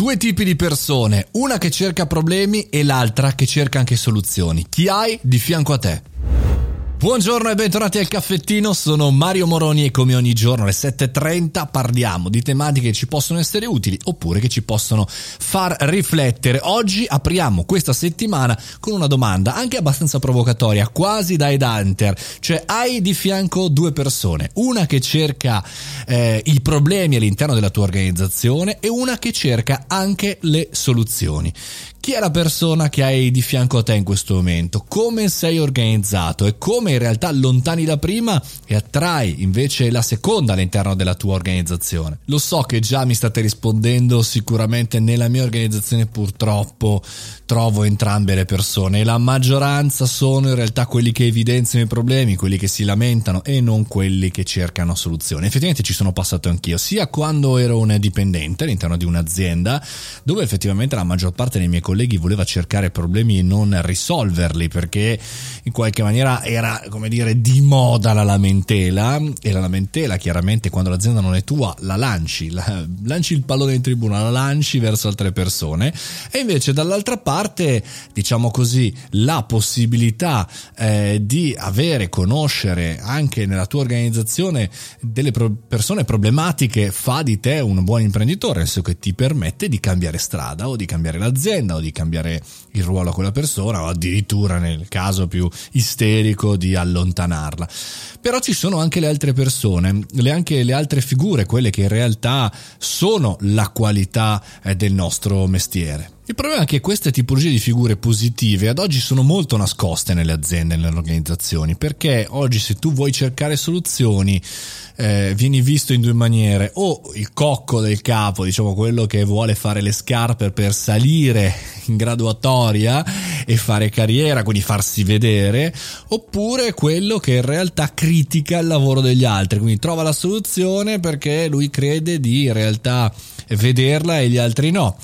Due tipi di persone, una che cerca problemi e l'altra che cerca anche soluzioni. Chi hai di fianco a te? Buongiorno e bentornati al caffettino, sono Mario Moroni e come ogni giorno alle 7.30 parliamo di tematiche che ci possono essere utili oppure che ci possono far riflettere. Oggi apriamo questa settimana con una domanda anche abbastanza provocatoria, quasi da Hunter, cioè hai di fianco due persone, una che cerca eh, i problemi all'interno della tua organizzazione e una che cerca anche le soluzioni. Chi è la persona che hai di fianco a te in questo momento? Come sei organizzato e come in realtà allontani la prima e attrai invece la seconda all'interno della tua organizzazione? Lo so che già mi state rispondendo, sicuramente nella mia organizzazione purtroppo trovo entrambe le persone e la maggioranza sono in realtà quelli che evidenziano i problemi, quelli che si lamentano e non quelli che cercano soluzioni. Effettivamente ci sono passato anch'io, sia quando ero un dipendente all'interno di un'azienda dove effettivamente la maggior parte dei miei colleghi voleva cercare problemi e non risolverli perché in qualche maniera era come dire di moda la lamentela e la lamentela chiaramente quando l'azienda non è tua la lanci, la, lanci il pallone in tribuna, la lanci verso altre persone e invece dall'altra parte diciamo così la possibilità eh, di avere, conoscere anche nella tua organizzazione delle pro- persone problematiche fa di te un buon imprenditore, nel senso che ti permette di cambiare strada o di cambiare l'azienda di cambiare il ruolo a quella persona o addirittura nel caso più isterico di allontanarla. Però ci sono anche le altre persone, le, anche le altre figure, quelle che in realtà sono la qualità eh, del nostro mestiere. Il problema è che queste tipologie di figure positive ad oggi sono molto nascoste nelle aziende nelle organizzazioni, perché oggi se tu vuoi cercare soluzioni eh, vieni visto in due maniere, o il cocco del capo, diciamo quello che vuole fare le scarpe per salire in graduatoria e fare carriera, quindi farsi vedere, oppure quello che in realtà critica il lavoro degli altri, quindi trova la soluzione perché lui crede di in realtà vederla e gli altri no.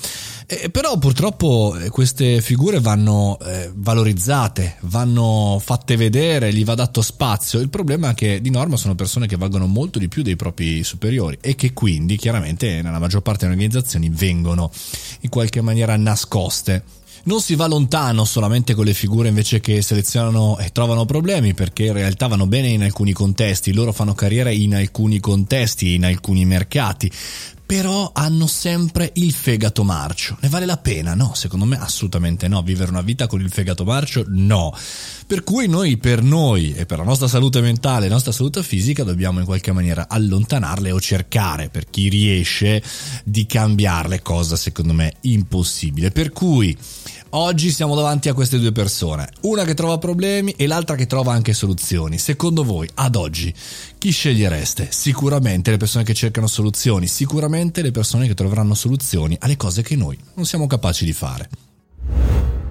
Eh, però purtroppo eh, queste figure vanno eh, valorizzate, vanno fatte vedere, gli va dato spazio. Il problema è che di norma sono persone che valgono molto di più dei propri superiori e che quindi chiaramente nella maggior parte delle organizzazioni vengono in qualche maniera nascoste. Non si va lontano solamente con le figure invece che selezionano e trovano problemi perché in realtà vanno bene in alcuni contesti, loro fanno carriera in alcuni contesti, in alcuni mercati, però hanno sempre il fegato marcio. Ne vale la pena? No, secondo me assolutamente no. Vivere una vita con il fegato marcio? No. Per cui noi, per noi e per la nostra salute mentale e la nostra salute fisica, dobbiamo in qualche maniera allontanarle o cercare, per chi riesce, di cambiarle, cosa secondo me impossibile. Per cui Oggi siamo davanti a queste due persone, una che trova problemi e l'altra che trova anche soluzioni. Secondo voi, ad oggi, chi scegliereste? Sicuramente le persone che cercano soluzioni, sicuramente le persone che troveranno soluzioni alle cose che noi non siamo capaci di fare.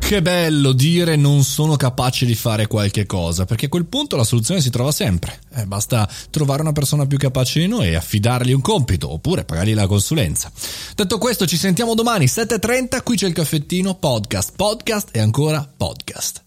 Che bello dire non sono capace di fare qualche cosa, perché a quel punto la soluzione si trova sempre. Eh, basta trovare una persona più capace di noi e affidargli un compito, oppure pagargli la consulenza. Detto questo, ci sentiamo domani 7.30, qui c'è il caffettino podcast, podcast e ancora podcast.